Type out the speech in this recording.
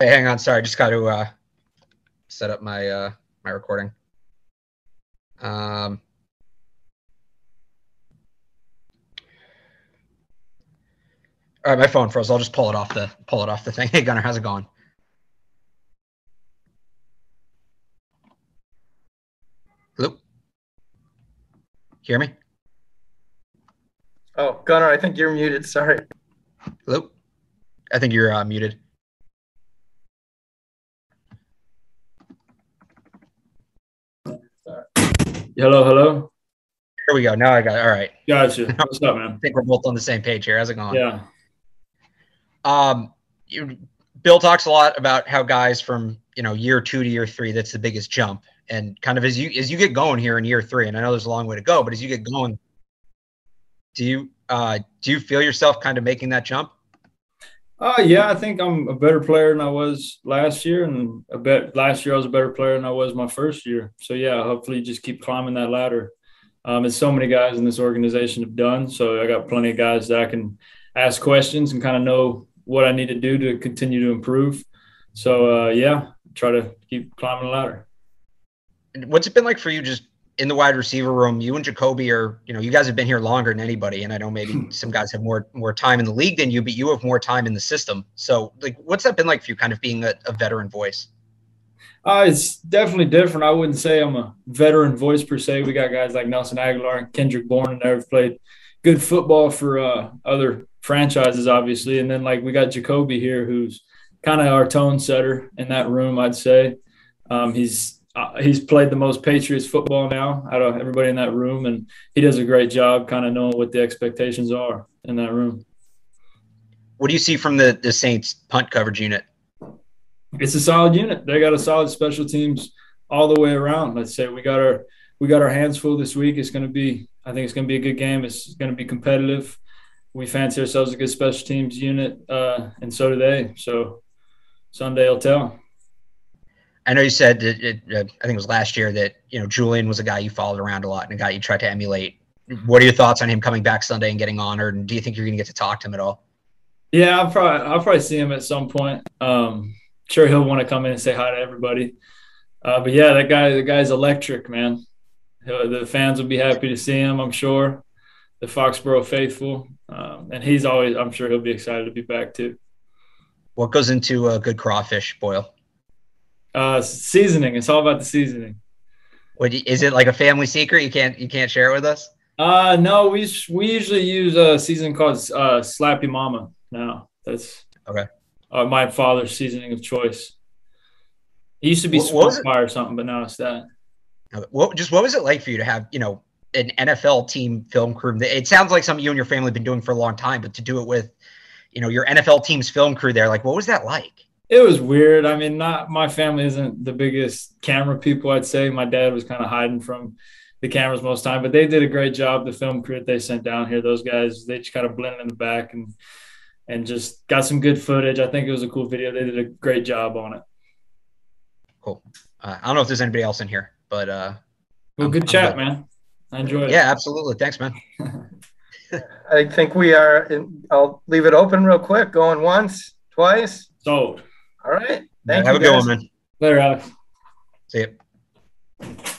Hey, hang on. Sorry, I just got to uh, set up my uh, my recording. Um, all right, my phone froze. I'll just pull it off the pull it off the thing. Hey, Gunner, how's it going? Hello. Hear me? Oh, Gunner, I think you're muted. Sorry. Hello. I think you're uh, muted. Hello, hello. Here we go. Now I got it. All right. Gotcha. What's up, man? I think we're both on the same page here. How's it going? Yeah. Um, you, Bill talks a lot about how guys from you know year two to year three that's the biggest jump, and kind of as you as you get going here in year three, and I know there's a long way to go, but as you get going, do you uh, do you feel yourself kind of making that jump? Uh, yeah, I think I'm a better player than I was last year, and a bet last year I was a better player than I was my first year. So yeah, hopefully just keep climbing that ladder. Um, as so many guys in this organization have done, so I got plenty of guys that I can ask questions and kind of know what I need to do to continue to improve. So uh, yeah, try to keep climbing the ladder. What's it been like for you just in the wide receiver room? You and Jacoby are, you know, you guys have been here longer than anybody, and I know maybe some guys have more more time in the league than you, but you have more time in the system. So, like, what's that been like for you, kind of being a, a veteran voice? Uh, it's definitely different. I wouldn't say I'm a veteran voice per se. We got guys like Nelson Agholor and Kendrick Bourne, and they've played good football for uh, other franchises, obviously. And then like we got Jacoby here, who's kind of our tone setter in that room. I'd say um, he's uh, he's played the most Patriots football now out of everybody in that room, and he does a great job, kind of knowing what the expectations are in that room. What do you see from the the Saints punt coverage unit? It's a solid unit. They got a solid special teams all the way around. Let's say we got our we got our hands full this week. It's going to be I think it's going to be a good game. It's going to be competitive. We fancy ourselves a good special teams unit, uh, and so do they. So Sunday will tell. I know you said that it, uh, I think it was last year that you know Julian was a guy you followed around a lot and a guy you tried to emulate. What are your thoughts on him coming back Sunday and getting honored? And do you think you're going to get to talk to him at all? Yeah, I'll probably I'll probably see him at some point. Um, sure, he'll want to come in and say hi to everybody. Uh, but yeah, that guy the guy's electric, man. The fans will be happy to see him. I'm sure. The Foxborough faithful, um, and he's always. I'm sure he'll be excited to be back too. What goes into a good crawfish boil? Uh, seasoning. It's all about the seasoning. Is it like a family secret? You can't you can't share it with us. Uh, no, we we usually use a seasoning called uh, Slap Ya Mama. Now that's okay. Uh, my father's seasoning of choice. It used to be what, or something, but now it's that. What just what was it like for you to have you know an NFL team film crew? It sounds like something you and your family have been doing for a long time, but to do it with you know your NFL team's film crew there, like what was that like? It was weird. I mean, not my family isn't the biggest camera people. I'd say my dad was kind of hiding from the cameras most time, but they did a great job. The film crew that they sent down here, those guys, they just kind of blended in the back and and just got some good footage. I think it was a cool video. They did a great job on it. Cool. Uh, I don't know if there's anybody else in here, but uh, well, good I'm, chat, I'm man. I enjoyed it. Yeah, absolutely. Thanks, man. I think we are. In, I'll leave it open real quick. Going once, twice. Sold. All right. Thank yeah, you. Have a good one, man. Later, Alex. See you.